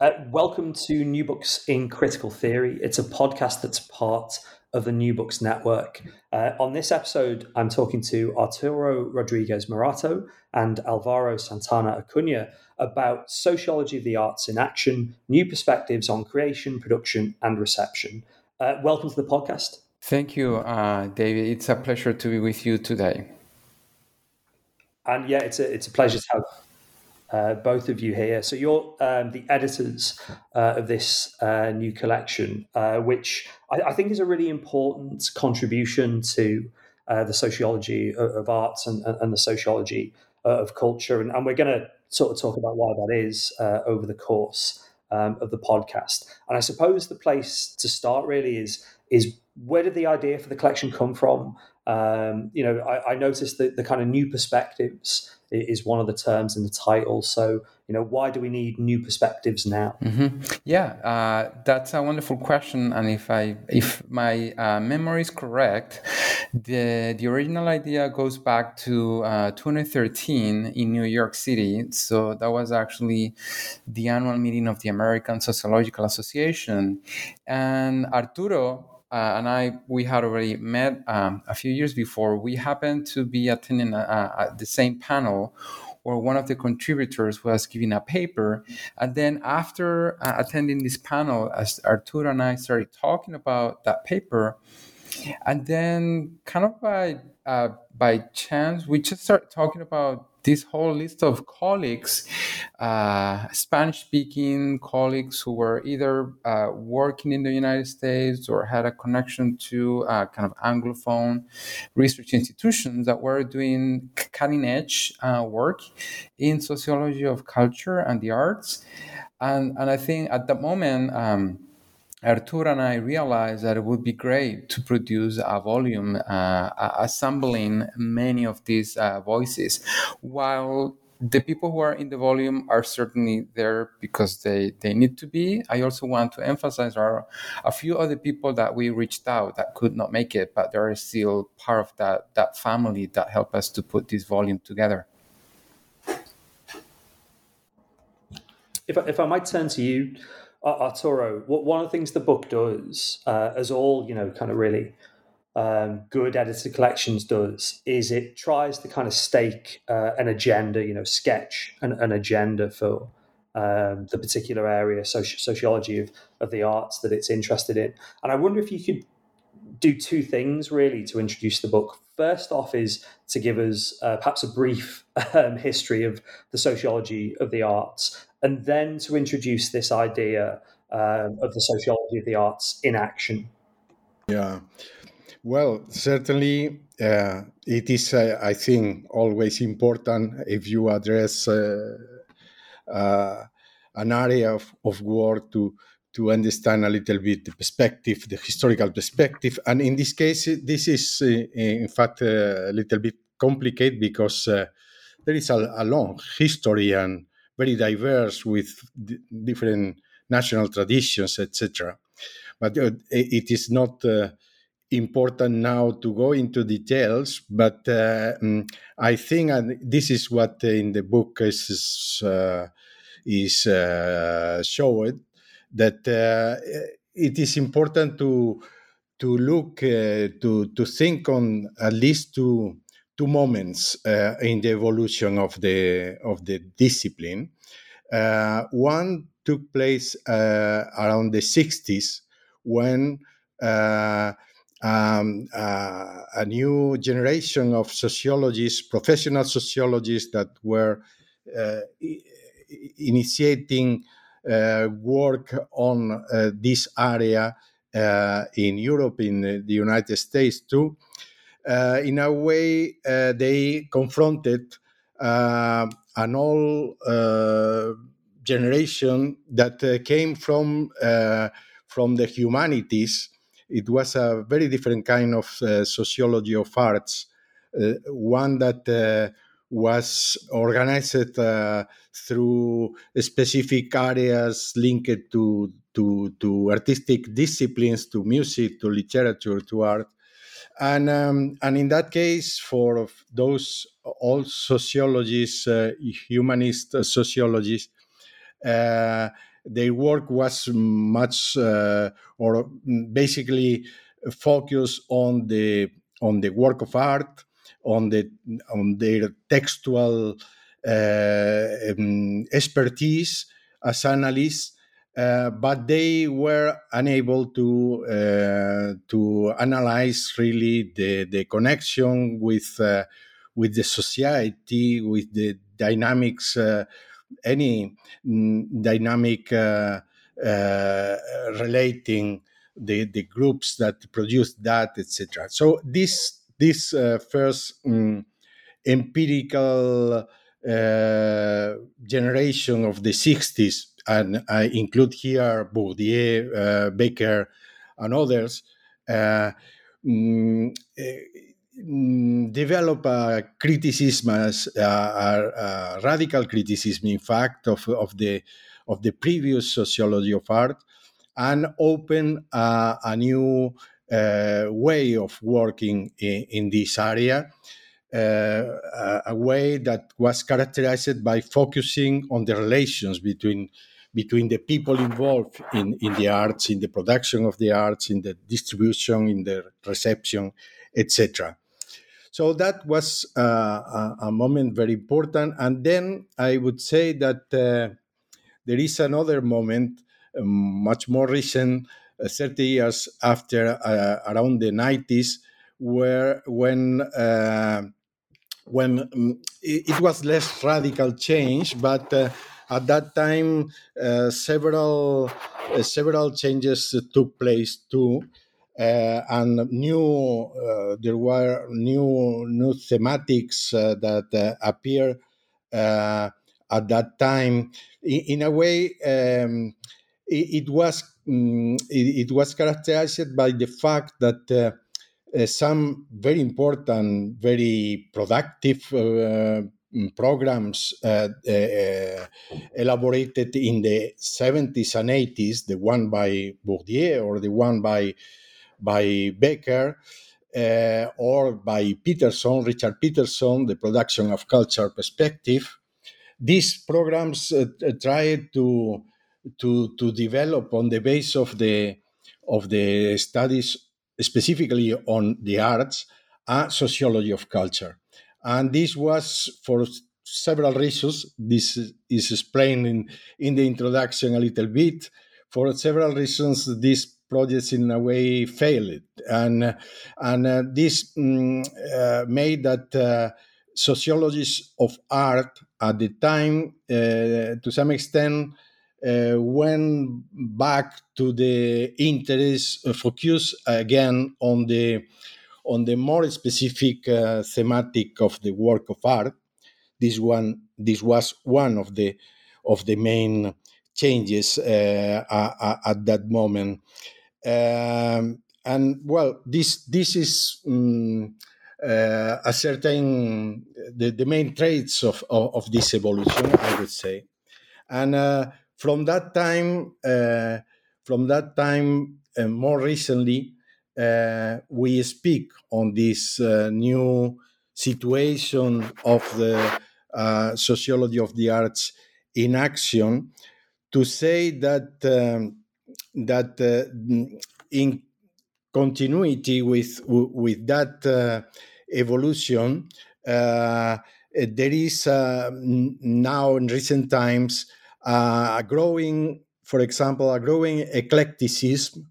Uh, welcome to New Books in Critical Theory. It's a podcast that's part of the New Books Network. Uh, on this episode, I'm talking to Arturo Rodríguez Morató and Alvaro Santana Acuña about sociology of the arts in action, new perspectives on creation, production, and reception. Uh, welcome to the podcast. Thank you, uh, David. It's a pleasure to be with you today. And yeah, it's a, it's a pleasure to have uh, both of you here. So you're um, the editors uh, of this uh, new collection, uh, which I, I, think is a really important contribution to uh, the sociology of, of arts and, and, the sociology uh, of culture. And, and we're going to sort of talk about why that is over the course um, of the podcast. And I suppose the place to start really is is where did the idea for the collection come from? Um, you know, I, I noticed the kind of new perspectives is one of the terms in the title. So, you know, why do we need new perspectives now? Mm-hmm. Yeah, uh, that's a wonderful question. And if I, if my uh, memory is correct, the the original idea goes back to uh, 2013 in New York City. So that was actually the annual meeting of the American Sociological Association, and Arturo uh, and I we had already met um, a few years before. We happened to be attending a, a, the same panel where one of the contributors was giving a paper. And then after uh, attending this panel, as Arturo and I started talking about that paper, and then kind of by uh, by chance, we just started talking about this whole list of colleagues, uh, Spanish speaking colleagues who were either uh, working in the United States or had a connection to uh, kind of Anglophone research institutions that were doing cutting edge uh, work in sociology of culture and the arts. And, and I think at that moment, um, Arturo and I realized that it would be great to produce a volume uh, assembling many of these uh, voices, while the people who are in the volume are certainly there because they, they need to be. I also want to emphasize there are a few other people that we reached out that could not make it, but they are still part of that, that family that helped us to put this volume together. If I, if I might turn to you, Arturo, one of the things the book does, uh, as all you know, kind of really um, good edited collections does, is it tries to kind of stake uh, an agenda, you know, sketch an, an agenda for um, the particular area, soci- sociology of, of the arts that it's interested in. And I wonder if you could do two things really to introduce the book. First off, is to give us uh, perhaps a brief um, history of the sociology of the arts, and then to introduce this idea um, of the sociology of the arts in action. Yeah, well, certainly uh, it is, uh, I think, always important if you address uh, uh an area of, of to to understand a little bit the perspective, the historical perspective. And in this case, this is uh, in fact a little bit complicated because uh, there is a, a long history and very diverse with d- different national traditions, etc. But uh, it is not uh, important now to go into details, but uh, mm, I think and this is what in the book is uh, is uh, showed that uh, it is important to to look uh, to to think on at least two two moments uh, in the evolution of the of the discipline. one took place around the 60s when um, uh, a new generation of sociologists, professional sociologists that were uh, initiating uh, work on uh, this area uh, in Europe, in the United States too. Uh, in a way, they confronted an old generation that came from from the humanities it was a very different kind of uh, sociology of arts, uh, one that uh, was organized uh, through specific areas linked to, to, to artistic disciplines, to music, to literature, to art. And, um, and in that case, for those all sociologists, uh, humanist sociologists, uh, their work was much uh, or basically focused on the on the work of art, on the on their textual uh, um, expertise as analysts, uh, but they were unable to uh, to analyze really the the connection with uh, with the society, with the dynamics uh, any mm, dynamic uh, relating the, the groups that produce that, etc. So this this first um, empirical generation of the 60s, and I include here Bourdieu, Becker, and others, um, Mm, develop a criticism, as, a, a, radical criticism, in fact, of, of the of the previous sociology of art, and open a, a new uh, way of working in, in this area. Uh, a way that was characterized by focusing on the relations between between the people involved in, in the arts, in the production of the arts, in the distribution, in the reception, etc. So that was uh, a, moment very important. And then I would say that uh, there is another moment, um, much more recent, uh, 30 years after, uh, around the 90s, where when uh, when um, it, it, was less radical change, but uh, at that time several several changes took place too. Uh, and new uh, there were new new thematics uh, that appear at that time. In, in a way, um, it, it, was um, it, it, was characterized by the fact that. Uh, some very important, very productive uh, programs uh, elaborated in the 70s and 80s, the one by Bourdieu or the one by by Becker uh, or by Peterson, Richard Peterson, the production of culture perspective. These programs uh, try to, to, to develop on the base of the, of the studies specifically on the arts a sociology of culture. And this was for several reasons. This is explained in, in the introduction a little bit. For several reasons, this projects in a way failed, and and uh, this um, uh, made that uh, sociologists of art at the time, uh, to some extent, uh, went back to the interest uh, focus again on the on the more specific thematic of the work of art. This one, this was one of the of the main changes at that moment. Um, and well, this this is um, uh, a certain the, the main traits of, of, of, this evolution, I would say. And uh, from that time, uh, from that time, uh, more recently, uh, we speak on this uh, new situation of the uh, sociology of the arts in action to say that um, that uh, in continuity with with that uh, evolution, uh, there is now in recent times a growing, for example, a growing eclecticism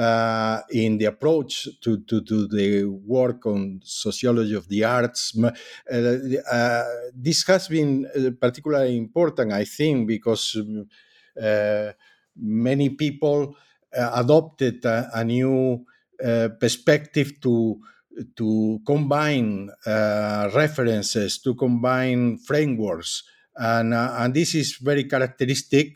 uh, in the approach to, to, to, the work on sociology of the arts. Uh, uh, this has been particularly important, I think, because many people adopted a, a new perspective to to combine uh, references, to combine frameworks. And, uh, and this is very characteristic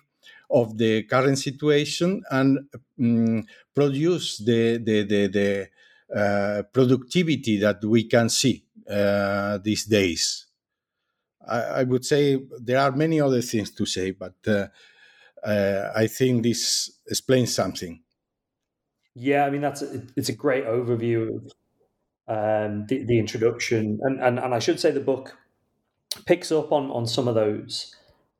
of the current situation and um, produce the, the, the, the uh, productivity that we can see uh, these days. I, I, would say there are many other things to say, but uh, uh, I think this explains something. Yeah, I mean that's a, it's a great overview of um, the, the introduction, and, and and I should say the book picks up on on some of those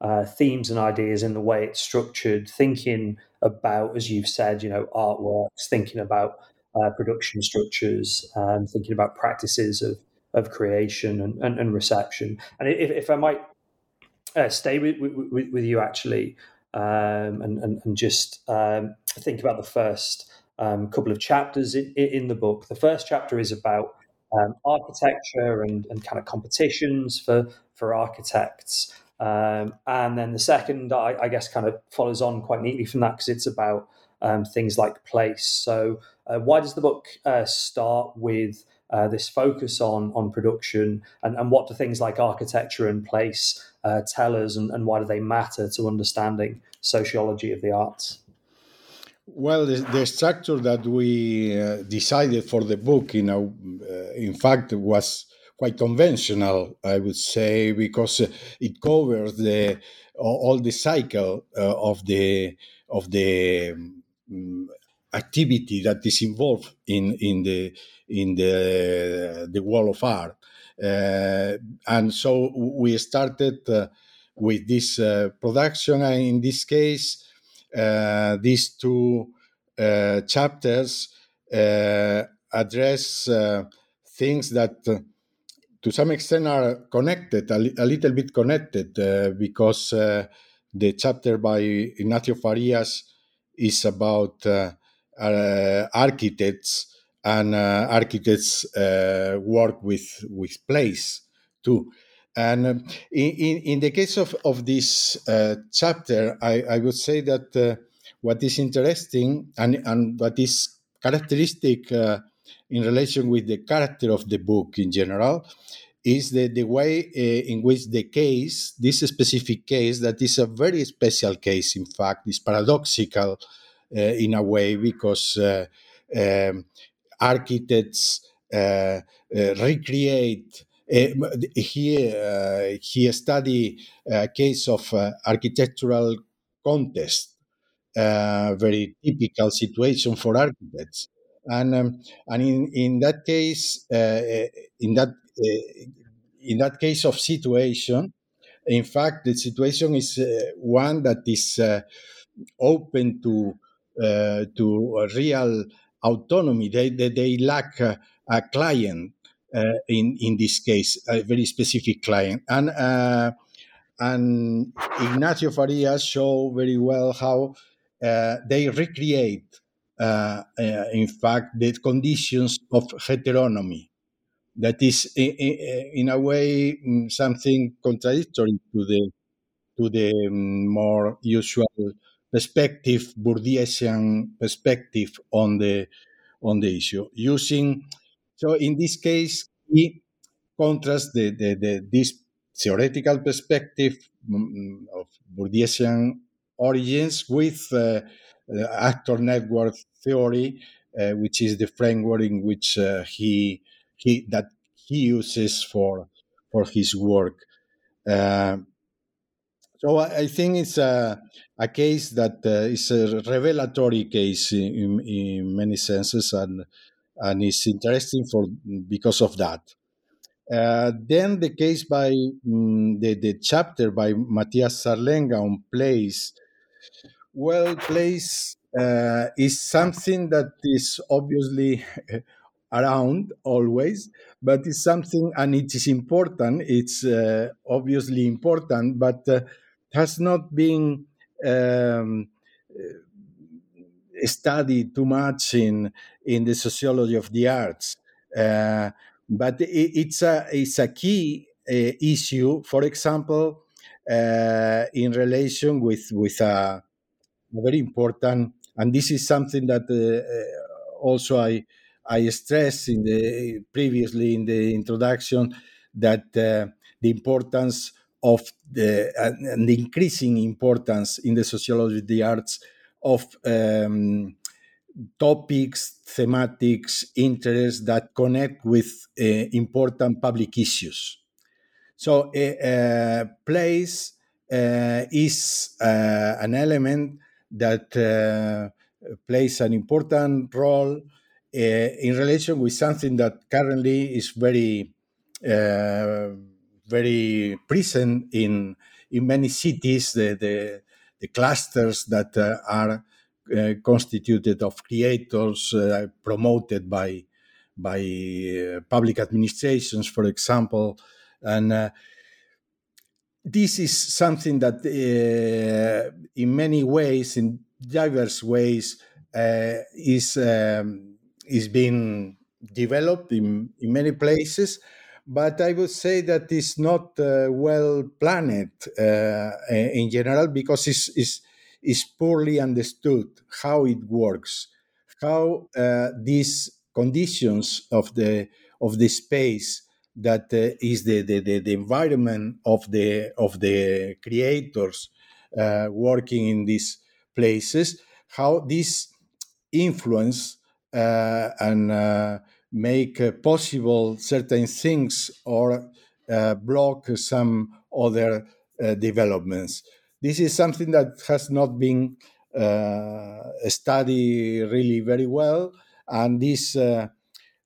uh, themes and ideas in the way it's structured, thinking about, as you've said, you know, artworks, thinking about uh, production structures, um, thinking about practices of of creation and, and, and reception. And if, if I might uh, stay with, with, with you actually, um, and, and, and just um, think about the first um, couple of chapters in, in, the book. The first chapter is about um, architecture and, and kind of competitions for for architects. Um, and then the second, I, I, guess, kind of follows on quite neatly from that because it's about um, things like place. So, uh, why does the book uh, start with uh, this focus on on production, and, and what do things like architecture and place uh, tell us, and, and why do they matter to understanding sociology of the arts? Well, the, the, structure that we uh, decided for the book, you know, uh, in fact, was quite conventional, I would say, because it covers the all the cycle uh, of the of the um, activity that is involved in in the in the the world of art, uh, and so we started uh, with this uh, production, and in this case uh, these two uh, chapters uh, address things that to some extent are connected, a, li- a little bit connected, because the chapter by Ignacio Farías is about architects and uh, architects uh, work with with place too. And um, in, in, the case of, of this uh, chapter, I, I, would say that uh, what is interesting and, and what is characteristic uh, in relation with the character of the book in general is the, the way uh, in which the case, this specific case, that is a very special case, in fact, is paradoxical uh, in a way because uh, um, architects recreate he he studied a case of architectural contest, very typical situation for architects, and um, and in in that case, in that in that case of situation, in fact, the situation is one that is open to uh, to real autonomy. They, they, they lack a, a client uh, in in this case, a very specific client. And uh, and Ignacio Farías show very well how uh, they recreate, in fact, the conditions of heteronomy. That is, in, in a way, mm, something contradictory to the to the mm, more usual perspective, Bourdieusian perspective on the on the issue, using so in this case, he contrasts the, the, the, this theoretical perspective mm, of Bourdieusian origins with uh, actor network theory, uh, which is the framework in which uh, he he that he uses for for his work. Uh, So I think it's a, a case that uh, is a revelatory case in, in many senses, and and it's interesting for because of that. Uh, then the case by um, the, the chapter by Matías Zarlenga on place. Well, place uh, is something that is obviously around always, but it's something and it is important. It's uh, obviously important, but uh, has not been um, studied too much in in the sociology of the arts. Uh, but it, it's a it's a key uh, issue. For example, uh, in relation with with a, very important, and this is something that uh, also I I stressed in the previously in the introduction that uh, the importance of the and the increasing importance in the sociology of the arts of um, topics, thematics, interests that connect with uh, important public issues. So, uh, uh, place uh, is uh, an element that uh, plays an important role in relation with something that currently is very, very present in in many cities. The the, the clusters that are uh, constituted of creators uh, promoted by by uh, public administrations, for example, and this is something that, in many ways, in diverse ways, is um, is being developed in, in many places but I would say that it's not uh, well planned uh, in general because it's, it's, is poorly understood how it works, how uh, these conditions of the of the space that uh, is the, the, the, the, environment of the of the creators uh, working in these places, how this influence uh, and make possible certain things or block some other developments. This is something that has not been uh, studied really very well, and this uh,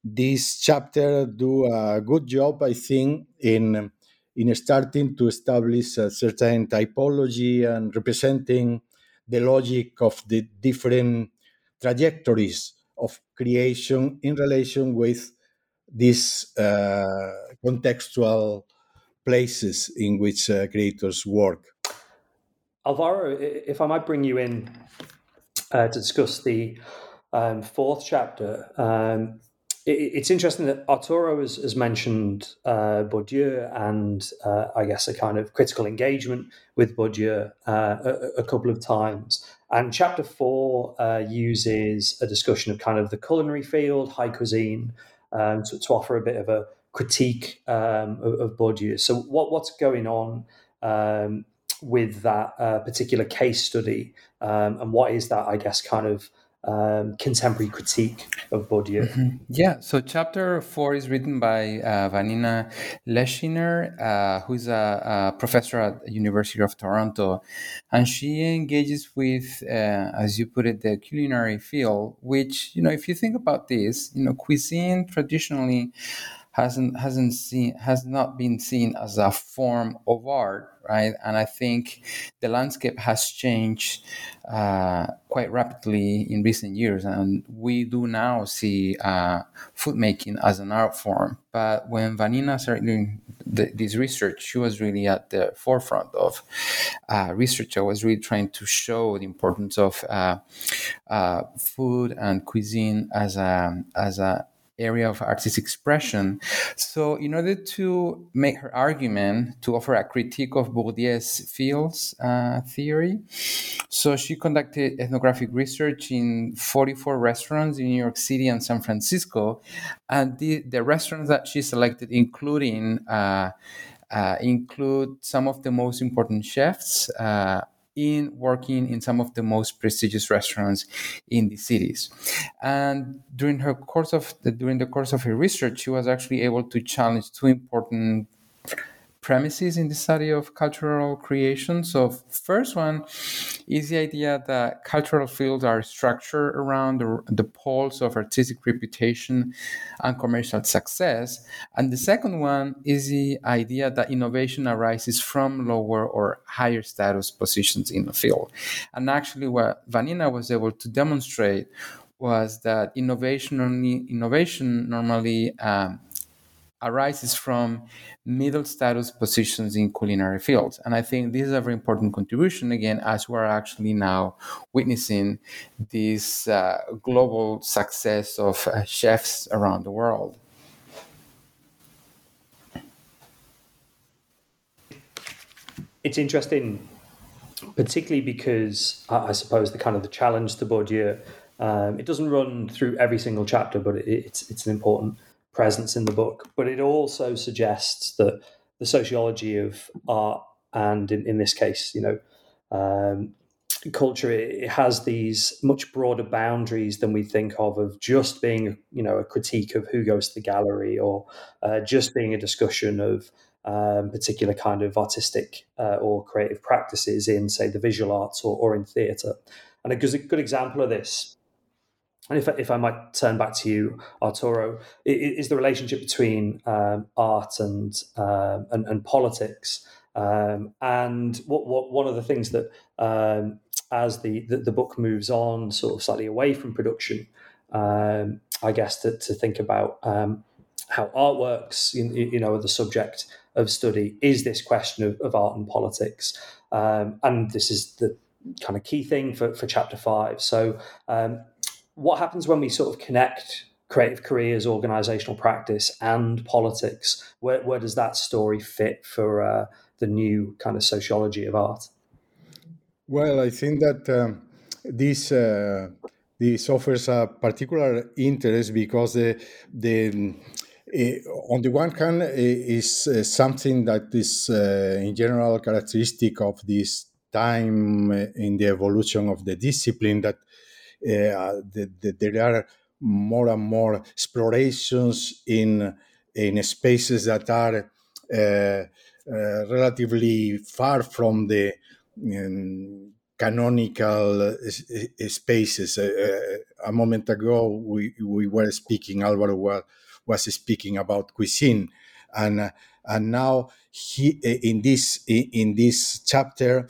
this chapter do a good job, I think, in in starting to establish a certain typology and representing the logic of the different trajectories of creation in relation with these uh, contextual places in which uh, creators work. Alvaro, if I might bring you in uh, to discuss the um, fourth chapter, um, it's interesting that Arturo has, has mentioned uh, Bourdieu and uh, I guess a kind of critical engagement with Bourdieu uh, a, a, couple of times. And chapter four uh, uses a discussion of kind of the culinary field, high cuisine, um, to, to, offer a bit of a critique um, of, of Bourdieu. So, what, what's going on? Um, with that uh, particular case study, um, and what is that, I guess, kind of um, contemporary critique of Bourdieu. Mm-hmm. Yeah, so chapter four is written by uh, Vanina Leschziner, uh, who's a, a, professor at University of Toronto, and she engages with, uh, as you put it, the culinary field. Which you know, if you think about this, you know, cuisine traditionally hasn't hasn't seen has not been seen as a form of art, right? And I think the landscape has changed uh, quite rapidly in recent years, and we do now see uh, food making as an art form. But when Vanina started doing this research, she was really at the forefront of uh, research. I was really trying to show the importance of uh, uh, food and cuisine as a as a area of artistic expression. So, in order to make her argument, to offer a critique of Bourdieu's fields uh, theory, so she conducted ethnographic research in 44 restaurants in New York City and San Francisco, and the, the restaurants that she selected, including uh, uh, include some of the most important chefs uh, in working in some of the most prestigious restaurants in the cities. And during her course of the, during the course of her research, she was actually able to challenge two important premises in the study of cultural creation. So, first one is the idea that cultural fields are structured around the, the poles of artistic reputation and commercial success. And the second one is the idea that innovation arises from lower or higher status positions in the field. And actually, what Vanina was able to demonstrate was that innovation, innovation normally um, arises from middle status positions in culinary fields. And I think this is a very important contribution, again, as we're actually now witnessing this uh, global success of uh, chefs around the world. It's interesting, particularly because I suppose the kind of the challenge to Bourdieu, um, it doesn't run through every single chapter, but it, it's it's an important presence in the book, but it also suggests that the sociology of art and in, in this case, you know, um, culture it has these much broader boundaries than we think of of just being you know a critique of who goes to the gallery or uh, just being a discussion of um, particular kind of artistic uh, or creative practices in say the visual arts or, or in theatre. And a good, a good example of this and if, if I might turn back to you, Arturo, is the relationship between um, art and, uh, and, and politics. Um, and what, what one of the things that um, as the, the, the book moves on, sort of slightly away from production, um, I guess to, to think about um, how art works, you, you, know, the subject of study is this question of, of art and politics, um, and this is the kind of key thing for, for chapter five. So what happens when we sort of connect creative careers, organizational practice, and politics? Where, where does that story fit for uh, the new kind of sociology of art? Well, I think that um, this uh, this offers a particular interest because the the uh, on the one hand is uh, something that is uh, in general characteristic of this time in the evolution of the discipline that uh, the, the, there are more and more explorations in in spaces that are uh, uh, relatively far from the um, canonical spaces. a moment ago, we, we were speaking, Alvaro was, was speaking about cuisine, and and now he in this in this chapter,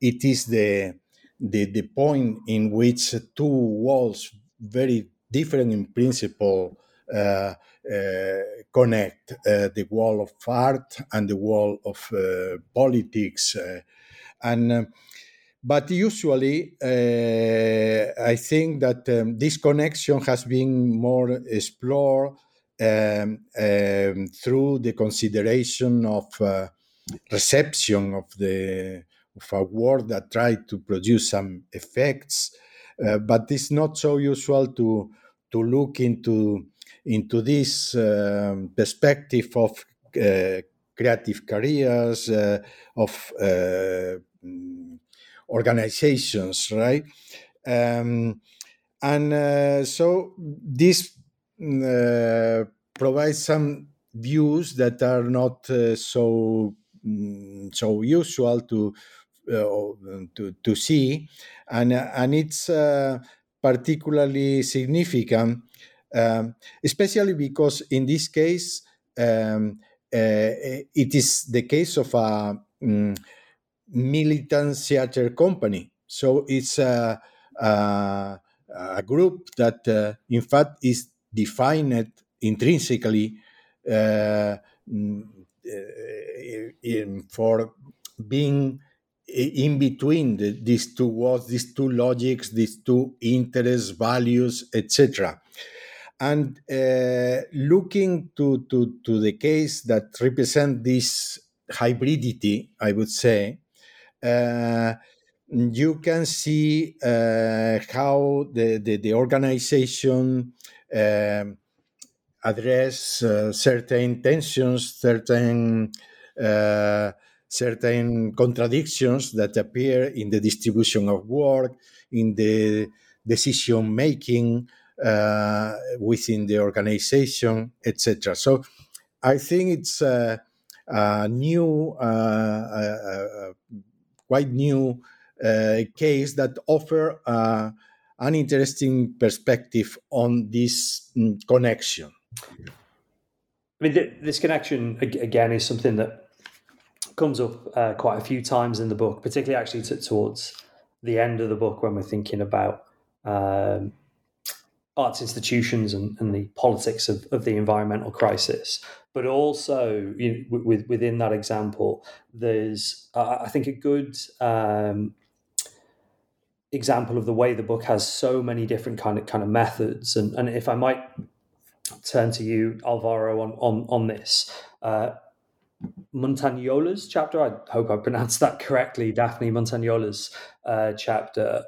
it is the the, the point in which two walls, very different in principle, uh, uh, connect uh, the wall of art and the wall of uh, politics. Uh, and uh, but usually, I think that um, this connection has been more explored um, um, through the consideration of reception of the of a word that tried to produce some effects, uh, but it's not so usual to to look into into this um, perspective of uh, creative careers uh, of uh, organizations, right? Um, and uh, so this uh, provides some views that are not so mm, so usual to to, to see, and, and it's uh, particularly significant, um, especially because in this case, um, uh, it is the case of a um, militant theater company. So it's a, a, a group that, uh, in fact, is defined intrinsically uh, mm, in, for being in between the, these two words, these two logics, these two interests, values, etc. And uh, looking to, to, to the case that represent this hybridity, I would say, uh, you can see uh, how the, the, the organization um, address uh, certain tensions, certain uh, certain contradictions that appear in the distribution of work, in the decision making uh, within the organization, etc. So I think it's uh, a new, quite new case that offer an interesting perspective on this mm, connection. I mean, this connection again is something that comes up uh, quite a few times in the book, particularly actually t- towards the end of the book when we're thinking about um, arts institutions and, and the politics of, of, the environmental crisis. But also, you know, with, within that example, there's, uh, I think, a good um, example of the way the book has so many different kind of kind of methods. And, and if I might turn to you, Alvaro, on on on this. Uh, Muntanyola's chapter, I hope I pronounced that correctly, Dafne Muntanyola's uh, chapter,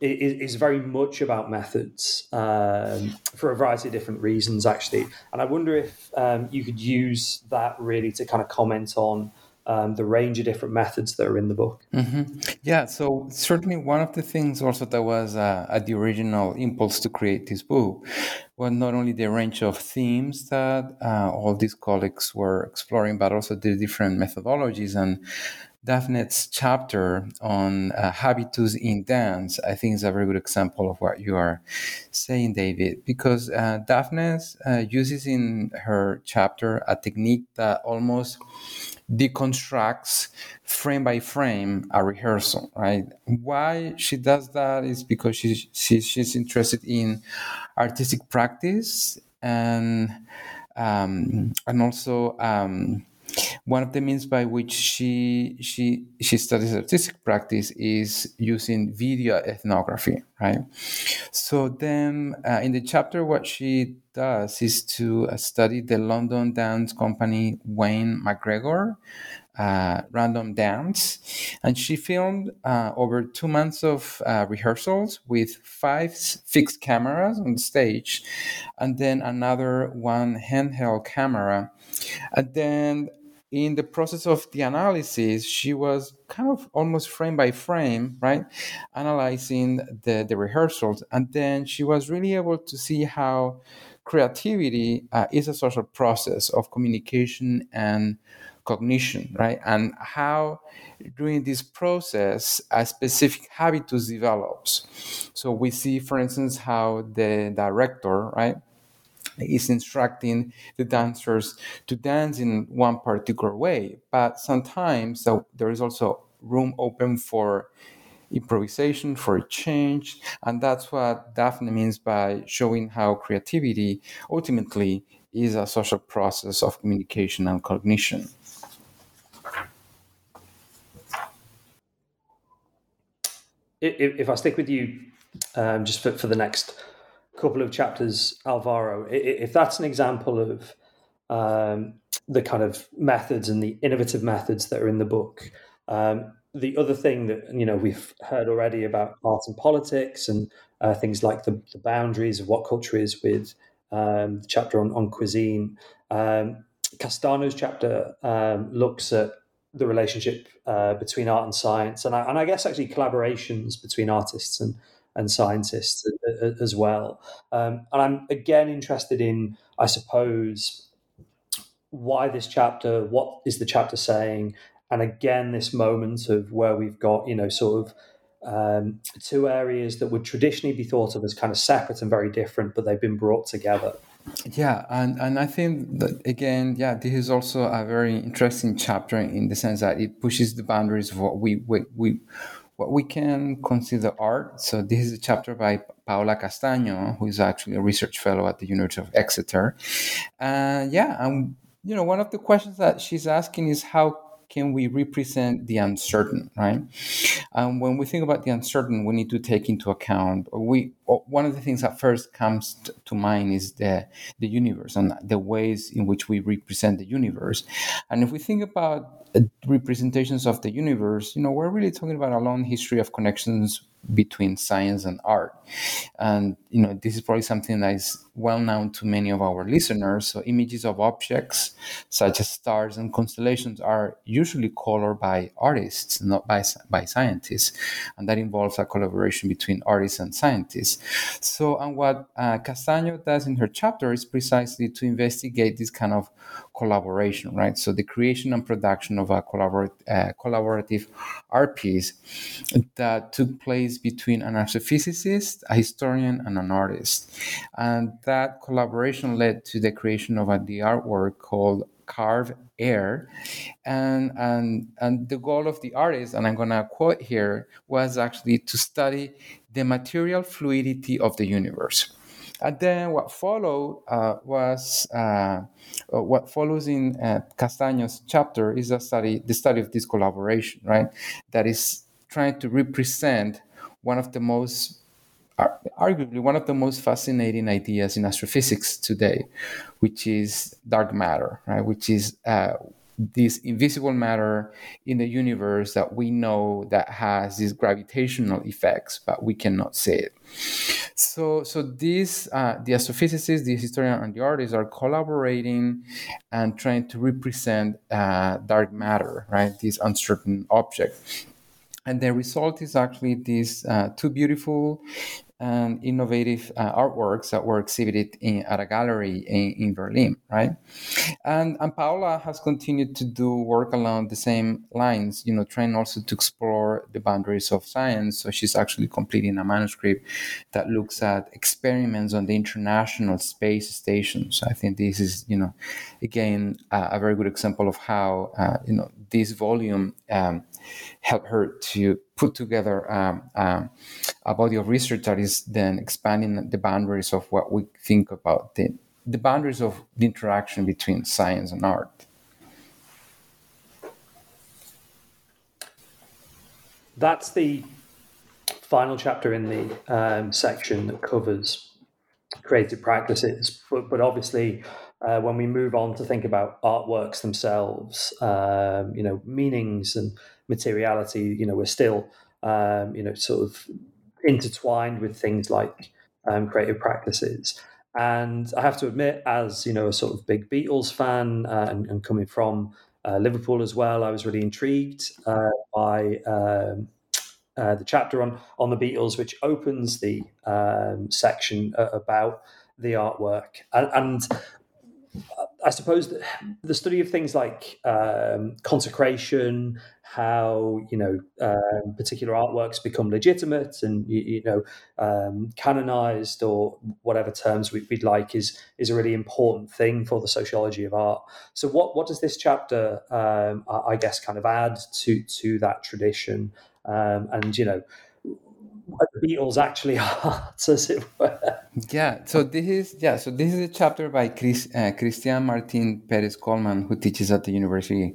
is, is, very much about methods um, for a variety of different reasons, actually. And I wonder if um, you could use that really to kind of comment on um, the range of different methods that are in the book. Mm-hmm. Yeah, so certainly one of the things also that was uh, at the original impulse to create this book was not only the range of themes that uh, all these colleagues were exploring, but also the different methodologies and Dafne's chapter on uh, habitus in dance, I think, is a very good example of what you are saying, David, because uh, Dafne uh, uses in her chapter a technique that almost deconstructs frame by frame a rehearsal, right? Why she does that is because she, she she's interested in artistic practice and um, and also um, one of the means by which she she she studies artistic practice is using video ethnography, right? So then, uh, in the chapter, what she does is to uh, study the London dance company Wayne McGregor. Uh, random dance, and she filmed uh, over two months of uh, rehearsals with five fixed cameras on stage, and then another one handheld camera, and then in the process of the analysis, she was kind of almost frame by frame, right, analyzing the, the rehearsals. And then she was really able to see how creativity uh, is a social process of communication and cognition, right? And how during this process a specific habitus develops. So we see, for instance, how the director, right, is instructing the dancers to dance in one particular way. But sometimes so there is also room open for improvisation, for change. And that's what Dafne means by showing how creativity ultimately is a social process of communication and cognition. If I stick with you um, just for, for the next couple of chapters, Alvaro, if that's an example of um, the kind of methods and the innovative methods that are in the book, um, the other thing that you know we've heard already about art and politics and uh, things like the, the, boundaries of what culture is with um, the chapter on, on cuisine. Um, Castaño's chapter um, looks at the relationship uh, between art and science, and I, and I guess actually collaborations between artists and and scientists as well. Um, and I'm again interested in, I suppose, why this chapter, what is the chapter saying, and again this moment of where we've got you know sort of um, two areas that would traditionally be thought of as kind of separate and very different, but they've been brought together. Yeah, and, and I think that again, yeah, this is also a very interesting chapter in the sense that it pushes the boundaries of what we we, we what we can consider art. So this is a chapter by Paola Castaño, who is actually a research fellow at the University of Exeter. And yeah, and you know, one of the questions that she's asking is how can we represent the uncertain, right? And when we think about the uncertain, we need to take into account. We one of the things that first comes to mind is the the universe and the ways in which we represent the universe. And if we think about uh, representations of the universe, you know, we're really talking about a long history of connections between science and art. And you know, this is probably something that is well known to many of our listeners. So images of objects such as stars and constellations are usually colored by artists, not by, by scientists. And that involves a collaboration between artists and scientists. So, and what uh, Castaño does in her chapter is precisely to investigate this kind of collaboration, right? So the creation and production of a collabor- uh, collaborative art piece that took place between an astrophysicist, a historian, and an artist. And that collaboration led to the creation of a, the artwork called Carve Air. And, and, and the goal of the artist, and I'm going to quote here, was actually to study the material fluidity of the universe. And then what followed uh, was uh, uh, what follows in uh, Castaño's chapter is a study, the study of this collaboration, right? That is trying to represent one of the most, arguably one of the most fascinating ideas in astrophysics today, which is dark matter, right? Which is uh, this invisible matter in the universe that we know that has these gravitational effects, but we cannot see it. So, so these uh, the astrophysicists, the historian, and the artists are collaborating and trying to represent uh, dark matter, right? This uncertain object. And the result is actually these uh, two beautiful and innovative uh, artworks that were exhibited in, at a gallery in, in Berlin, right? And, and Paola has continued to do work along the same lines, you know, trying also to explore the boundaries of science. So she's actually completing a manuscript that looks at experiments on the International Space Station. So I think this is, you know, again, uh, a very good example of how, uh, you know, this volume um, helped her to put together um, um, a body of research that is then expanding the boundaries of what we think about the, the boundaries of the interaction between science and art. That's the final chapter in the um, section that covers creative practices, but, but obviously uh, when we move on to think about artworks themselves, um, you know, meanings and materiality, you know, we're still, um, you know, sort of intertwined with things like um, creative practices. And I have to admit, as you know, a sort of big Beatles fan uh, and, and, coming from uh, Liverpool as well, I was really intrigued uh, by um, uh, the chapter on on the Beatles, which opens the um, section uh, about the artwork. And, and I suppose the study of things like um, consecration, how you know um, particular artworks become legitimate and you, you know um, canonized or whatever terms we, would like is is a really important thing for the sociology of art. So what what does this chapter, um, I guess, kind of add to to that tradition? Um, and you know what the Beatles actually are, as it were. Yeah, so this is yeah, so this is a chapter by Chris, uh, Cristian Martin Perez Coleman, who teaches at the University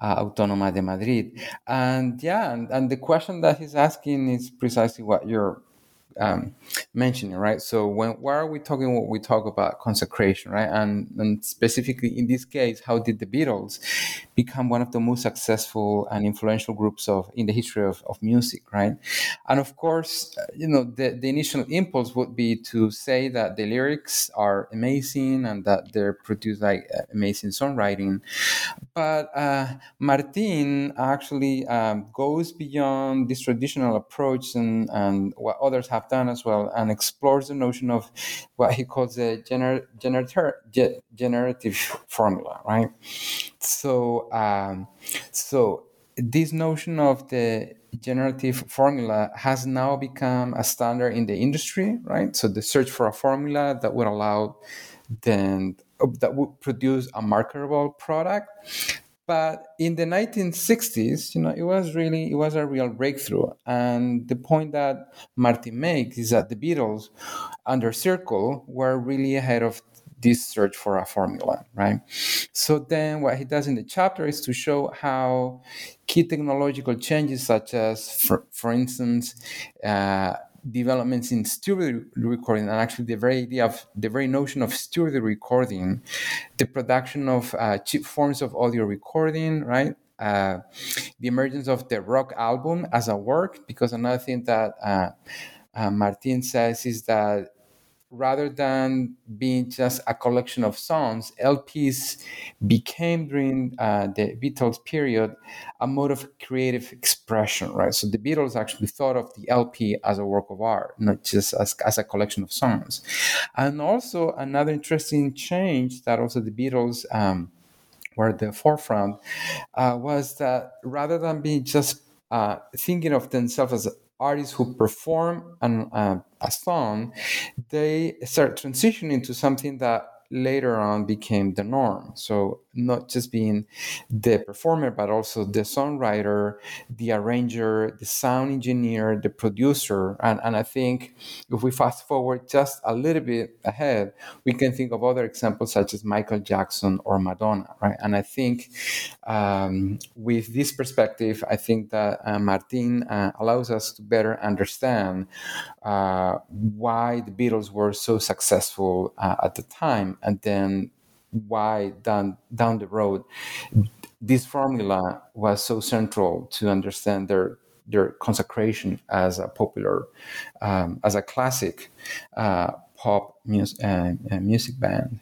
uh, Autónoma de Madrid, and yeah, and, and the question that he's asking is precisely what you're um, mentioning, right? So when why are we talking when we talk about consecration, right? And and specifically in this case, how did the Beatles become one of the most successful and influential groups of in the history of, of music, right? And of course, uh, you know, the, the initial impulse would be to say that the lyrics are amazing and that they're produced like uh, amazing songwriting. But uh, Martin actually um, goes beyond this traditional approach and, and what others have done as well and explores the notion of what he calls the gener- gener- generative formula, right? So, um, so this notion of the generative formula has now become a standard in the industry, right? So the search for a formula that would allow then that would produce a marketable product but in the 1960s, you know, it was really it was a real breakthrough. And the point that Martin makes is that the Beatles, under Circle, were really ahead of this search for a formula, right? So then what he does in the chapter is to show how key technological changes, such as, for, for instance, uh, developments in studio recording and actually the very idea of the very notion of studio recording, the production of uh, cheap forms of audio recording, right? uh, the emergence of the rock album as a work. Because another thing that uh, uh, Martin says is that rather than being just a collection of songs, LPs became during uh, the Beatles period a mode of creative expression, right? So the Beatles actually thought of the LP as a work of art, not just as, as a collection of songs. And also another interesting change that also the Beatles um, were at the forefront uh, was that rather than being just uh, thinking of themselves as artists who perform an, uh, a song, they start transitioning to something that later on became the norm. So not just being the performer, but also the songwriter, the arranger, the sound engineer, the producer. And, and I think if we fast forward just a little bit ahead, we can think of other examples such as Michael Jackson or Madonna, right? And I think um, with this perspective, I think that uh, Martin uh, allows us to better understand uh, why the Beatles were so successful uh, at the time and then why down down the road this formula was so central to understand their their consecration as a popular um, as a classic uh, pop music, uh, uh, music band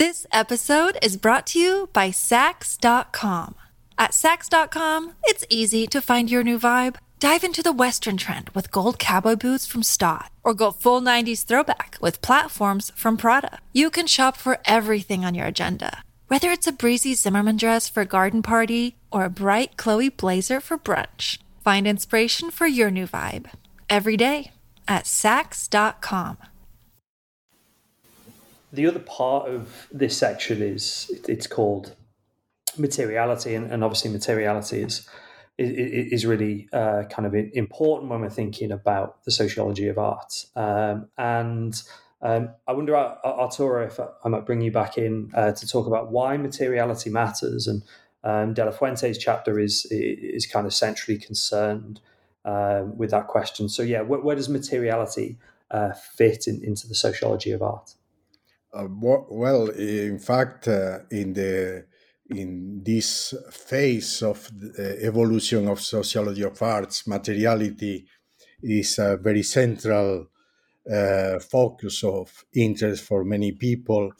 This episode is brought to you by Saks.com. At Saks.com, it's easy to find your new vibe. Dive into the Western trend with gold cowboy boots from Staud, or go full 90s throwback with platforms from Prada. You can shop for everything on your agenda, whether it's a breezy Zimmermann dress for a garden party or a bright Chloe blazer for brunch. Find inspiration for your new vibe every day at Saks.com. The other part of this section is it's called materiality, and, and obviously materiality is is, really uh, kind of important when we're thinking about the sociology of art. Um, and um, I wonder, Arturo, if I, might bring you back in uh, to talk about why materiality matters. And um, De La Fuente's chapter is is kind of centrally concerned um, with that question. So, yeah, where, where does materiality uh, fit in, into the sociology of art? Uh, well, in fact, uh, in the in this phase of the evolution of sociology of arts, materiality is a very central uh, focus of interest for many people.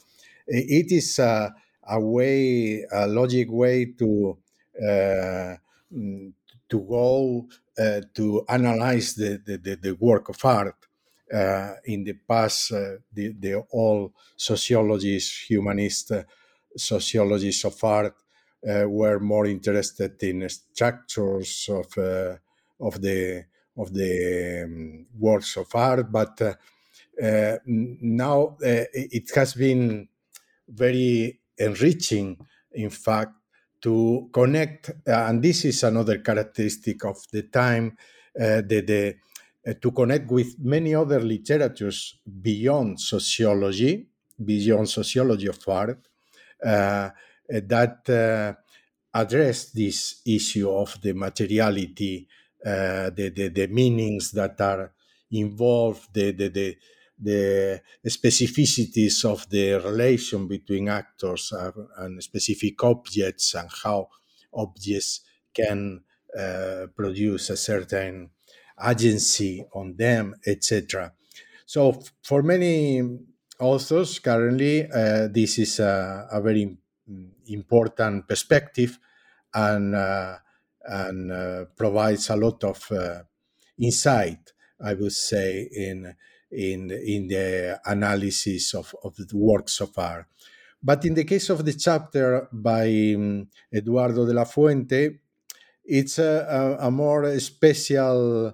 It is a, a way, a logic way to uh, to go uh, to analyze the, the, the, work of art. Uh, in the past, uh, the, the all sociologists, humanists, sociologists of art uh, were more interested in structures of uh, of the of the um, works of art, but uh, uh now uh, it has been very enriching, in fact, to connect, uh, and this is another characteristic of the time, the, the to connect with many other literatures beyond sociology, beyond sociology of art, that uh, address this issue of the materiality, uh, the, the, the meanings that are involved, the, the, the, the specificities of the relation between actors and specific objects and how objects can uh, produce a certain agency on them, etc. So, for many authors currently uh, this is a, a, very important perspective and uh, and uh, provides a lot of uh, insight i would say in in in the analysis of, of the work so far. But in the case of the chapter by um, eduardo de la fuente it's a, a, a more special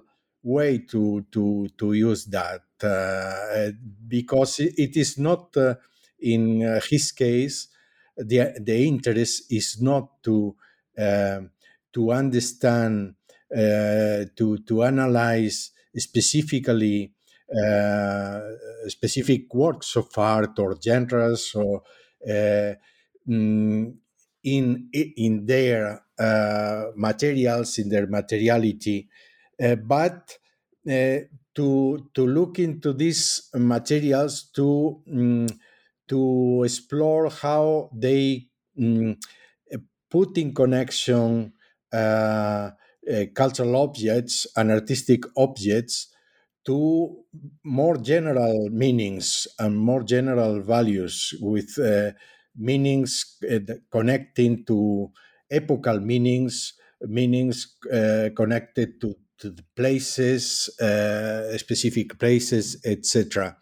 way to to to use that uh, because it is not uh, in uh, his case the the interest is not to um, to understand to to analyze specifically uh, specific works of art or genres or uh, mm, in in their uh, materials in their materiality but to to look into these materials to um, to explore how they mm, put in connection uh, uh, cultural objects and artistic objects to more general meanings and more general values with uh, meanings uh, connecting to epochal meanings, meanings uh, connected to, to the places, uh, specific places, etc.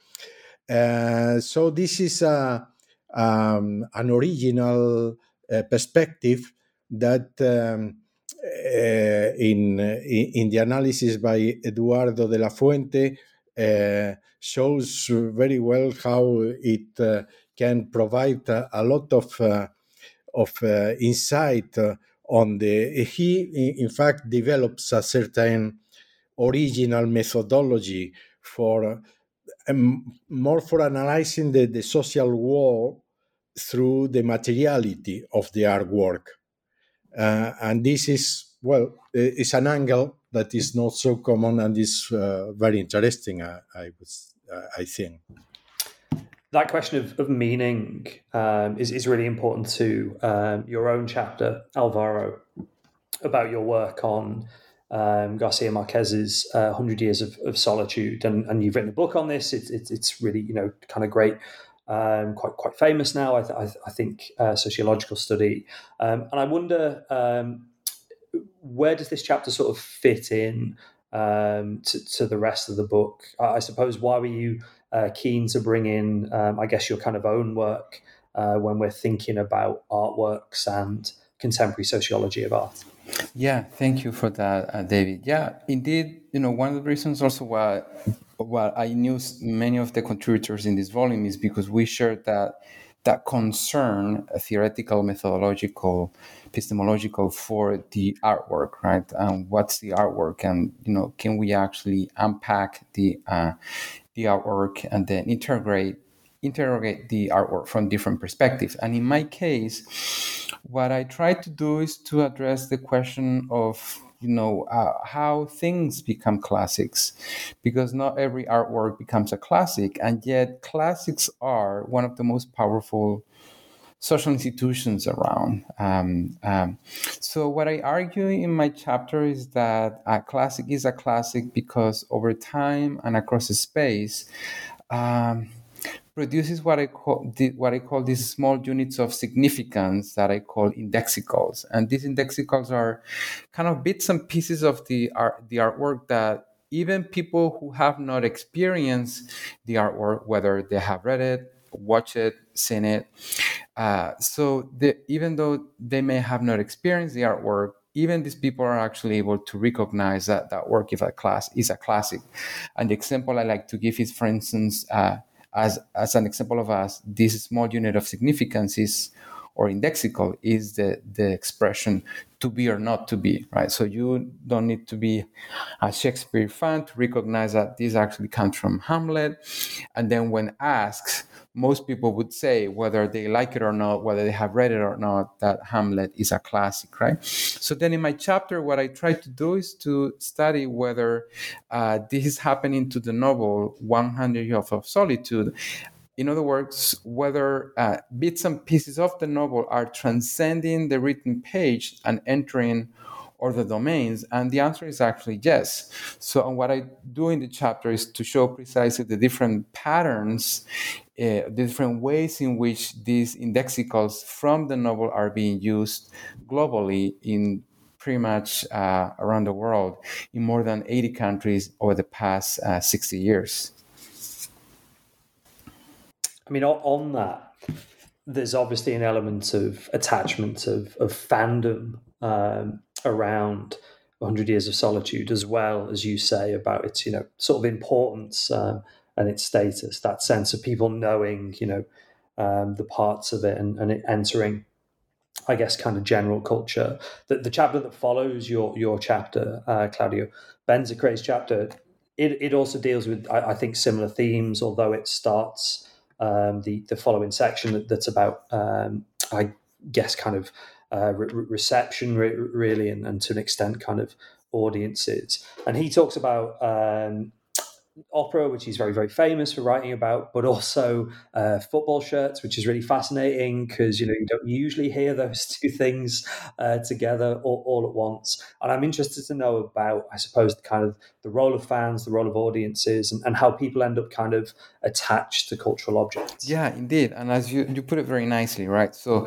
Uh, so this is a, um, an original uh, perspective that um, uh, in, in the analysis by Eduardo de la Fuente uh, shows very well how it uh, can provide a lot of of insight on the he in fact develops a certain original methodology for um, more for analyzing the, the social world through the materiality of the artwork uh, and this is, well, it's an angle that is not so common and is uh, very interesting, I, I, was, I think. That question of, of meaning um, is, is really important to um, your own chapter, Alvaro, about your work on um, Garcia Marquez's uh, 100 Years of, of Solitude. And, and, you've written a book on this. It, it, it's really, you know, kind of great um, quite quite famous now. I, th- I think uh, sociological study, um, and I wonder um, where does this chapter sort of fit in to, to, the rest of the book? I, I suppose why were you uh, keen to bring in, um, I guess, your kind of own work uh, when we're thinking about artworks and contemporary sociology of art? Yeah, thank you for that, uh, David. Yeah, indeed, you know, one of the reasons also why well, I knew many of the contributors in this volume is because we shared that that concern, theoretical, methodological, epistemological, for the artwork, right? And what's the artwork, and you know, can we actually unpack the uh, the artwork and then integrate interrogate the artwork from different perspectives? And in my case, what I try to do is to address the question of you know uh, how things become classics because not every artwork becomes a classic and yet classics are one of the most powerful social institutions around. Um, um, so what i argue in my chapter is that a classic is a classic because over time and across space um, produces what I call what I call these small units of significance that I call indexicals, and these indexicals are kind of bits and pieces of the art, the artwork that even people who have not experienced the artwork, whether they have read it, watched it, seen it, uh, so the, even though they may have not experienced the artwork, even these people are actually able to recognize that that work is a class is a classic. And the example I like to give is, for instance, uh, as, as an example of us, this small unit of significance is, or indexical is the, the expression to be or not to be, right? So you don't need to be a Shakespeare fan to recognize that this actually comes from Hamlet. And then when asked, most people would say, whether they like it or not, whether they have read it or not, that Hamlet is a classic, right? So then in my chapter, what I try to do is to study whether uh, this is happening to the novel 100 Years of Solitude. In other words, whether uh, bits and pieces of the novel are transcending the written page and entering or the domains? And the answer is actually yes. So, what I do in the chapter is to show precisely the different patterns, uh, the different ways in which these indexicals from the novel are being used globally in pretty much uh, around the world in more than 80 countries over the past uh, 60 years. I mean, on that, there's obviously an element of attachment of, of fandom um, around 100 Years of Solitude, as well as you say about its, you know, sort of importance um, and its status. That sense of people knowing, you know, um, the parts of it and, and it entering, I guess, kind of general culture. The, the chapter that follows your your chapter, uh, Claudio Benzecry's chapter, it, it also deals with, I, I think, similar themes, although it starts um, the the following section that, that's about, um, I guess, kind of uh, re- reception, re- really, and, and, to an extent, kind of audiences. And he talks about um, opera, which he's very, very famous for writing about, but also uh, football shirts, which is really fascinating because you know you don't usually hear those two things uh, together all, all, at once. And I'm interested to know about, I suppose, the kind of the role of fans, the role of audiences, and, and how people end up kind of attached to cultural objects. Yeah, indeed. And as you, you put it very nicely, right? So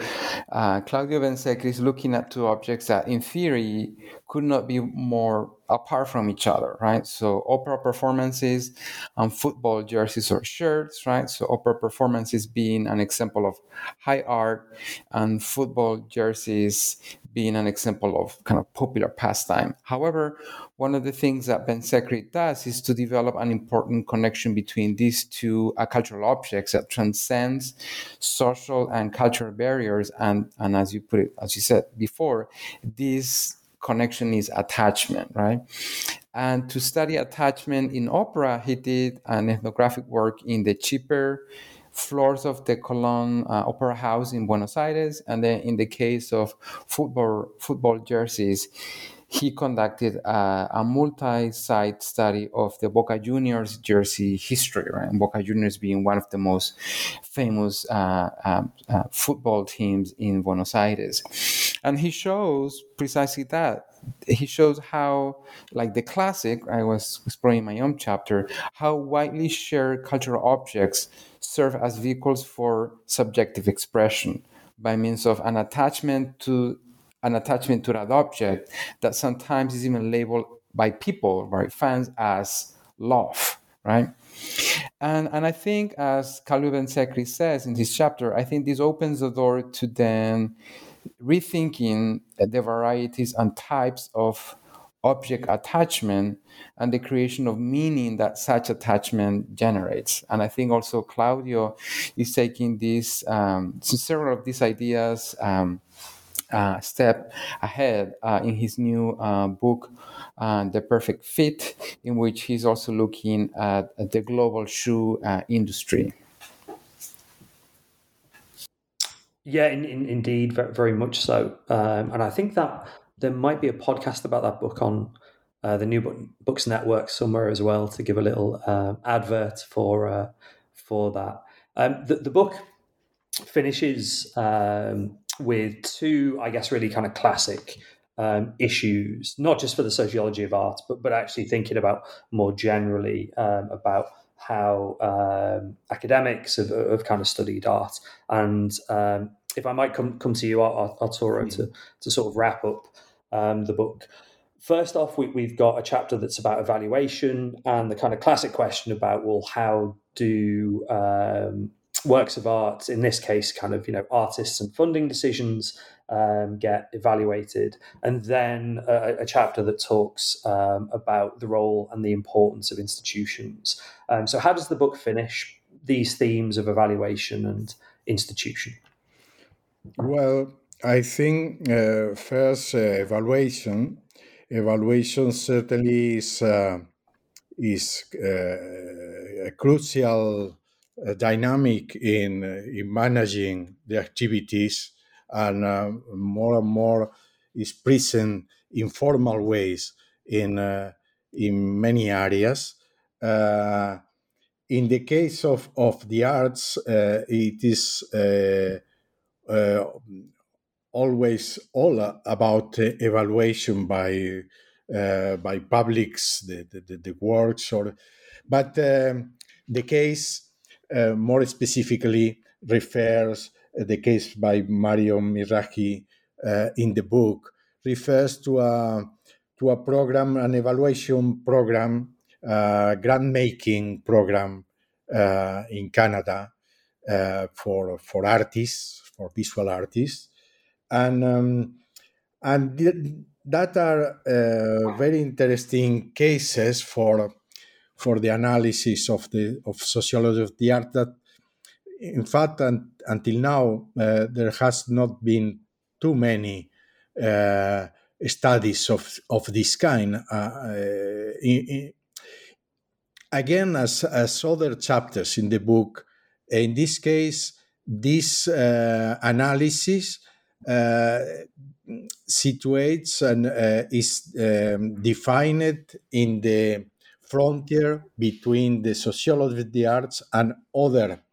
uh, Claudio Benzecry is looking at two objects that, in theory, could not be more apart from each other, right? So opera performances and football jerseys or shirts, right? So opera performances being an example of high art and football jerseys being an example of kind of popular pastime. However, one of the things that Ben Benzecry does is to develop an important connection between these two uh, cultural objects that transcends social and cultural barriers. And, and as you put it, as you said before, this connection is attachment, right? And to study attachment in opera, he did an ethnographic work in the cheaper floors of the Colón uh, Opera House in Buenos Aires, and then in the case of football football jerseys, he conducted a, a multi-site study of the Boca Juniors jersey history, right? Boca Juniors being one of the most famous uh, um, uh, football teams in Buenos Aires, and he shows precisely that. He shows how, like the classic, I was exploring in my own chapter, how widely shared cultural objects serve as vehicles for subjective expression by means of an attachment to an attachment to that object that sometimes is even labeled by people, right, fans as love, right? And, and I think, as Claudio Benzecry says in this chapter, I think this opens the door to then rethinking the varieties and types of object attachment and the creation of meaning that such attachment generates. And I think also Claudio is taking this, um, several of these ideas um, uh, step ahead uh, in his new uh, book, uh, The Perfect Fit, in which he's also looking at, the global shoe uh, industry. Yeah, in, in, indeed, very, much so. Um, and I think that there might be a podcast about that book on uh, the New book, Books Network somewhere as well to give a little uh, advert for for that. Um, the, the, book finishes um, with two, I guess, really kind of classic um, issues, not just for the sociology of art, but but actually thinking about more generally um, about how um, academics have, have, kind of studied art. And um, if I might come come to you, Arturo, mm. to to sort of wrap up um, the book. First off, we, have got a chapter that's about evaluation and the kind of classic question about, well, how do um, works of art, in this case, kind of, you know, artists and funding decisions um, get evaluated. And then a, a chapter that talks um, about the role and the importance of institutions. Um, so, how does the book finish these themes of evaluation and institution? Well, I think uh, first uh, evaluation. Evaluation certainly is uh, is uh, a crucial dynamic in in managing the activities, and uh, more and more is present in formal ways in in many areas. in the case of, of the arts, it is always all about evaluation by uh, by publics the, the, the, works or but um, the case uh, more specifically refers uh, the case by Mario Miraki uh, in the book refers to a to a program an evaluation program uh, grant making program uh, in Canada for for artists for visual artists. And um, and th- that are uh, very interesting cases for for the analysis of the of sociology of the art that in fact un- until now uh, there has not been too many uh, studies of of this kind. Uh, uh, in, in, again as as other chapters in the book in this case this uh, analysis uh, situates and is um, defined in the frontier between the sociology of the arts and other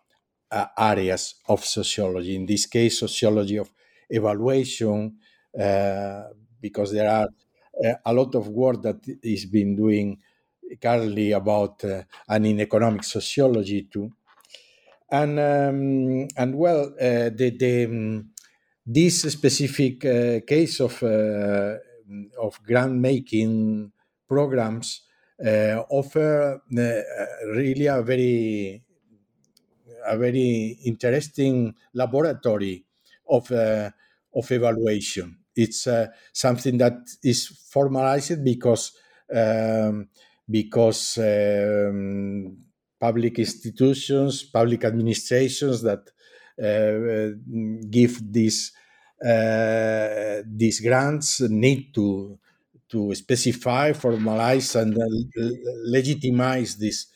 uh, areas of sociology. In this case, sociology of evaluation, uh, because there are uh, a lot of work that is being doing currently about uh, and in economic sociology too. And um, and well, uh, the, the um, this specific uh, case of of grant making programs offer uh, really a very a very interesting laboratory of uh, of evaluation. It's something that is formalized because um, because um, public institutions, public administrations that uh, give these uh, these grants need to to specify, formalize, and uh, legitimize these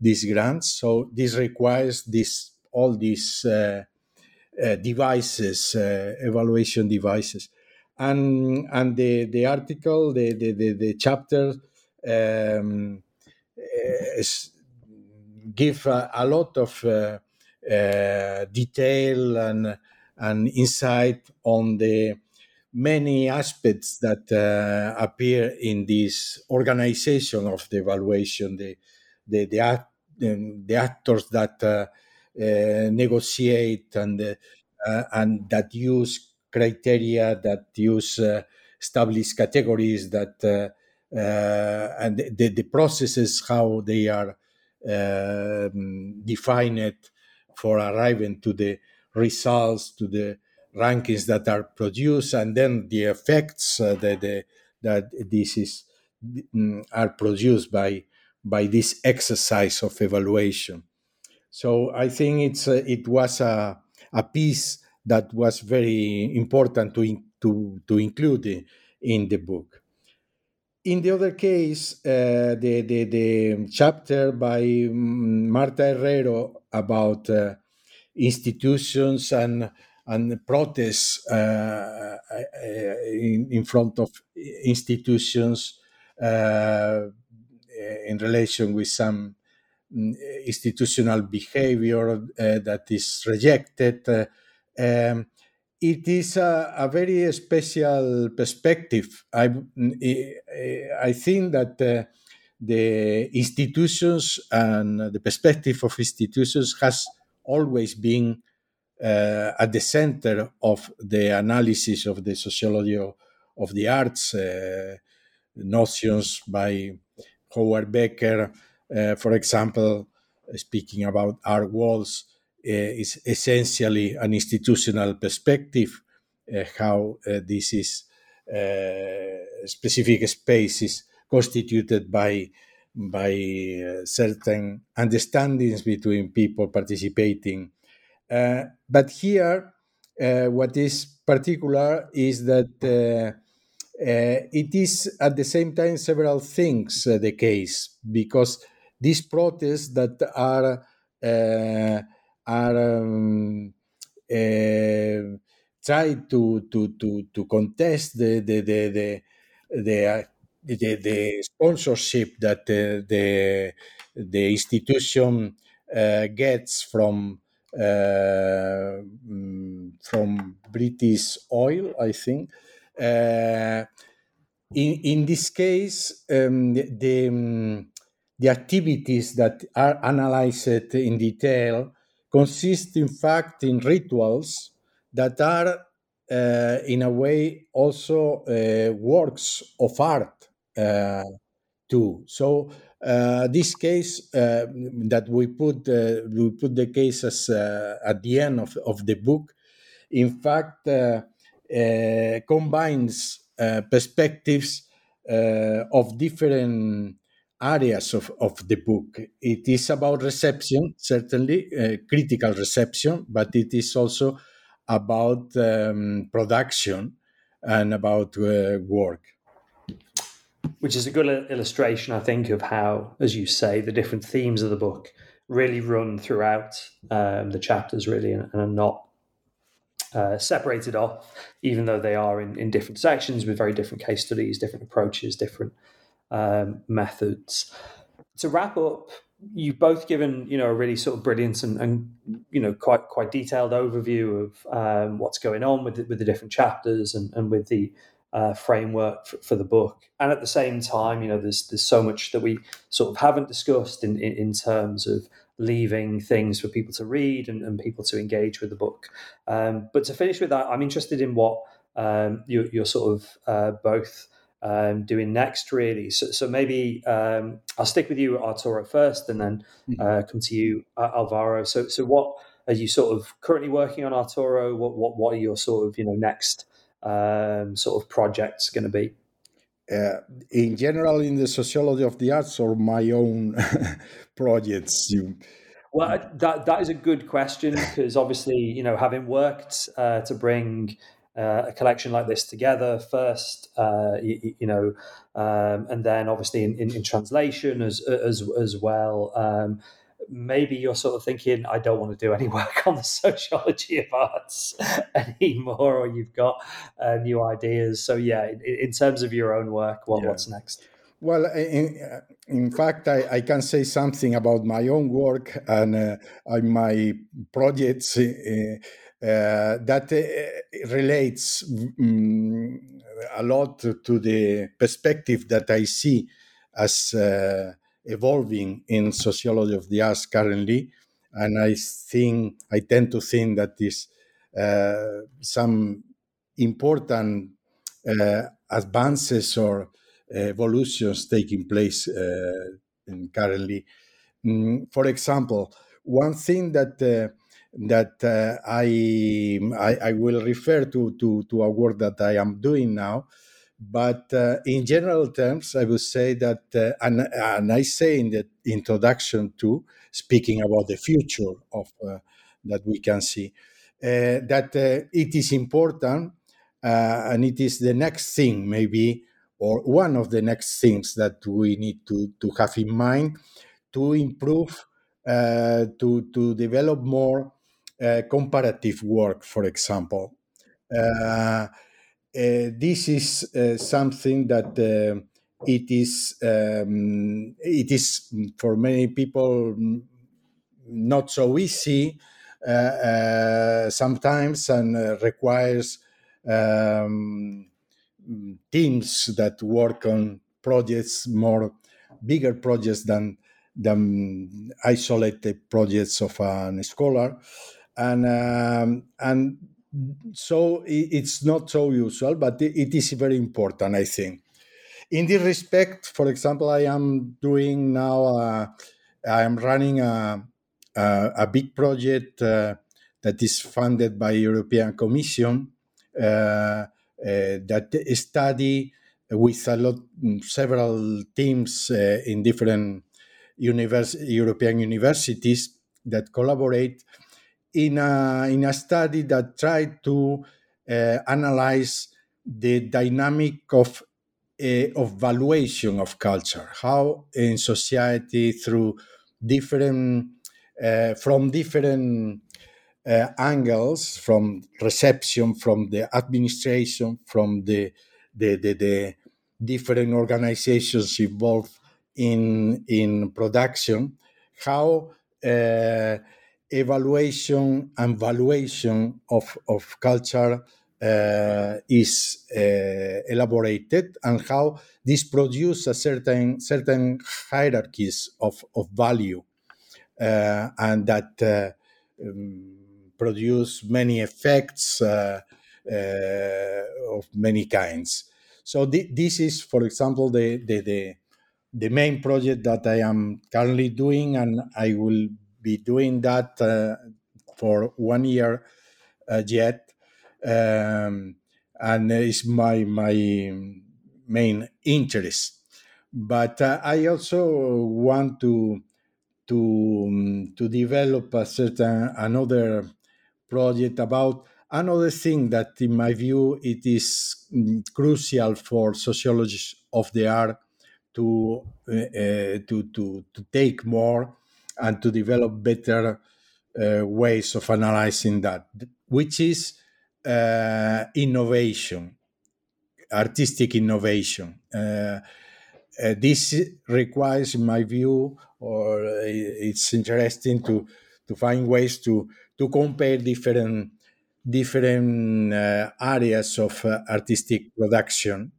these grants. So this requires this all these uh, uh, devices, uh, evaluation devices, and and the the article, the the the, the chapter. Um, is, give a, a, lot of uh, uh, detail and and insight on the many aspects that uh, appear in this organization of the evaluation, the the the, act, the actors that uh, uh, negotiate and uh, and that use criteria, that use uh, established categories, that uh, and the, the processes how they are um, defined for arriving to the results, to the rankings that are produced and then the effects uh, that, the, that this is mm, are produced by by this exercise of evaluation. So i think it's uh, it was a, a piece that was very important to to to include in the book. In the other case uh, the, the the chapter by mm, marta herrero about uh, institutions and and protests uh, uh, in, in, front of institutions uh, in relation with some mm, institutional behavior uh, that is rejected. Um, it is a, a, very special perspective. I, I think that the institutions and the perspective of institutions has always been uh, at the center of the analysis of the sociology of, of the arts, uh, notions by Howard Becker, uh, for example, speaking about art worlds, uh, is essentially an institutional perspective, uh, how uh, this is specific spaces constituted by by certain understandings between people participating but here, uh, what is particular is that uh, it is at the same time several things the case because these protests that are are um, uh, try to to to to contest the the the the, the, the, the sponsorship that the the, the institution uh, gets from uh, from British Oil, I think. Uh, in, in this case, um, the, the, um, the activities that are analyzed in detail consist, in fact, in rituals that are, uh, in a way, also uh, works of art uh, too. So uh, this case uh, that we put uh, we put the cases uh, at the end of, of the book, in fact, uh, uh, combines perspectives of different areas of, of the book. It is about reception, certainly critical reception, but it is also about um, production and about work which is a good illustration, I think, of how, as you say, the different themes of the book really run throughout um, the chapters, really, and, are not uh, separated off, even though they are in, in different sections with very different case studies, different approaches, different um, methods. to wrap up, you've both given you know a really sort of brilliant and, and you know quite quite detailed overview of um, what's going on with the, with the different chapters and, and with the uh, framework for, for, the book. And at the same time, you know, there's there's so much that we sort of haven't discussed in, in, in terms of leaving things for people to read and, and people to engage with the book. Um, but to finish with that, I'm interested in what um, you, are sort of uh, both um, doing next, really. So, so maybe um, I'll stick with you, Arturo, first, and then mm-hmm. uh, come to you, Alvaro. So, so what are you sort of currently working on, Arturo? What, what, what are your sort of you know next um, sort of projects going to be? Uh, in general, in the sociology of the arts, or my own projects? You... Well, that that is a good question because obviously, you know, having worked uh, to bring uh, a collection like this together first, uh, you, you, know, um, and then obviously in, in, in, translation as as as well. Um, maybe you're sort of thinking, I don't want to do any work on the sociology of arts anymore, or you've got uh, new ideas. So yeah, in, in, terms of your own work, what, yeah. what's next? Well, in, in fact, I, I, can say something about my own work and uh, my projects uh, uh, that uh, relates um, a lot to the perspective that I see as uh, evolving in sociology of the arts currently, and I think I tend to think that is uh, some important uh, advances or evolutions taking place uh, currently. Mm, for example, one thing that uh, that uh, I, I, I will refer to, to to a work that I am doing now but uh, in general terms, I would say that, uh, and, and, I say in the introduction too, speaking about the future of uh, that we can see, uh, that uh, it is important uh, and it is the next thing, maybe, or one of the next things that we need to, to have in mind to improve, to, to develop more comparative work, for example. Uh, this is uh, something that uh, it is um, it is for many people not so easy sometimes and requires um, teams that work on projects more bigger projects than than isolated projects of a scholar. And um, and so it's not so usual, but it is very important, I think. In this respect, for example, I am doing now, uh, I am running a, a, a big project uh, that is funded by European Commission uh, uh that study with a lot, several teams uh, in different univers- European universities that collaborate in a, in a study that tried to uh, analyze the dynamic of uh, of valuation of culture, how in society through different uh, from different uh, angles, from reception, from the administration, from the the, the, the different organizations involved in in production, how uh, evaluation and valuation of, of culture uh, is uh, elaborated and how this produces a certain certain hierarchies of, of value uh, and that uh, um, produce many effects uh, uh, of many kinds. So th- this is, for example, the, the, the the main project that I am currently doing, and I will be doing that uh, for one year uh, yet, um, and it's my my main interest. But uh, I also want to to um, to develop a certain another project about another thing that in my view it is mm, crucial for sociologists of the art to uh, to to to take more and to develop better uh, ways of analyzing that, which is uh, innovation, artistic innovation. Uh, uh, this requires, in my view, or it's interesting to to find ways to to compare different different uh, areas of uh, artistic production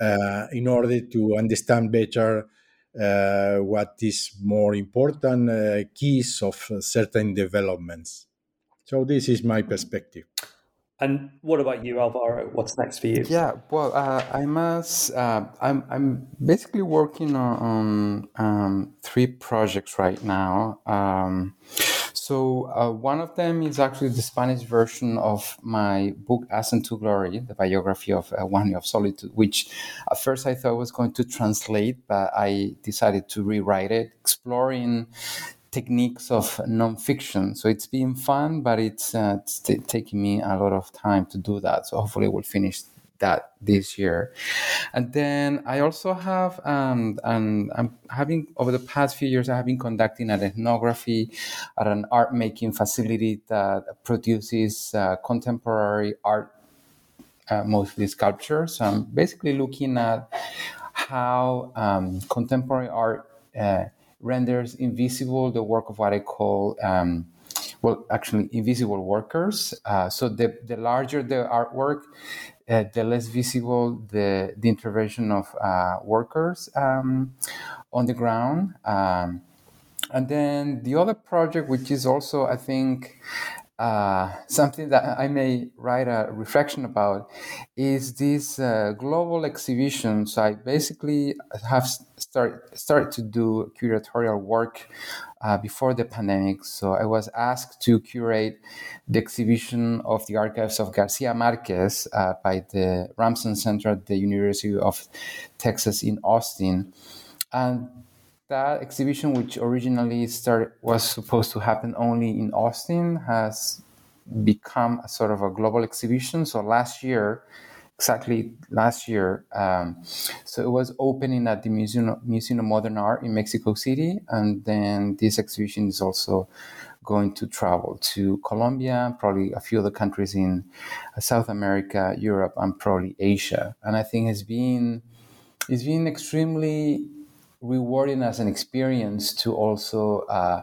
uh, in order to understand better uh, what is more important uh, keys of certain developments. So this is my perspective. And what about you, Alvaro? What's next for you? Yeah, well, uh, I must. Uh, I'm I'm basically working on, on um, three projects right now. Um, so uh, one of them is actually the Spanish version of my book Ascent to Glory, the biography of uh, Juan of Solitude, which at first I thought was going to translate, but I decided to rewrite it, exploring techniques of nonfiction. So it's been fun, but it's, uh, it's t- taking me a lot of time to do that. So hopefully we'll finish that this year. And then I also have, um, and I'm having over the past few years, I have been conducting an ethnography at an art making facility that produces uh, contemporary art, uh, mostly sculptures. So I'm basically looking at how um, contemporary art uh, renders invisible the work of what I call, um, well, actually, invisible workers. Uh, so the, the larger the artwork, uh, the less visible the, the intervention of uh, workers um, on the ground. Um, and then the other project, which is also, I think, uh, something that I may write a reflection about is this uh, global exhibition. So I basically have start started to do curatorial work uh, before the pandemic. So I was asked to curate the exhibition of the archives of Garcia Marquez uh, by the Ransom Center at the University of Texas in Austin, and that exhibition, which originally started was supposed to happen only in Austin, has become a sort of a global exhibition. So last year, exactly last year, um, so it was opening at the Museum Museum of Modern Art in Mexico City, and then this exhibition is also going to travel to Colombia, probably a few other countries in South America, Europe, and probably Asia. And I think it's been it's been extremely rewarding as an experience to also uh,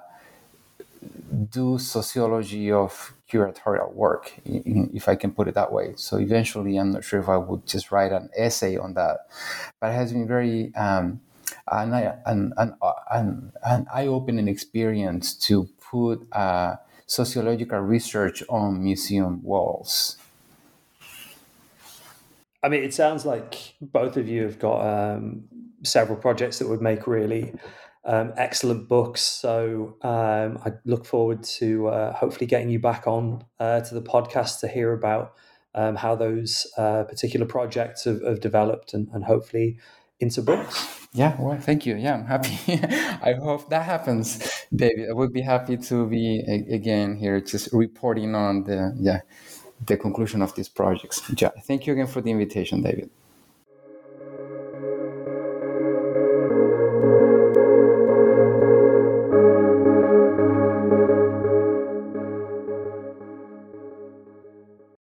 do sociology of curatorial work, if I can put it that way. So eventually, I'm not sure if I would just write an essay on that, but it has been very um, an, an, an, an, eye-opening experience to put uh, sociological research on museum walls. I mean, it sounds like both of you have got um, several projects that would make really um, excellent books. So um, I look forward to uh, hopefully getting you back on uh, to the podcast to hear about um, how those uh, particular projects have, have developed and, and, hopefully into books. Yeah, well, thank you. Yeah, I'm happy. I hope that happens, David. I would be happy to be again here, just reporting on the yeah the conclusion of these projects. Yeah, thank you again for the invitation, David.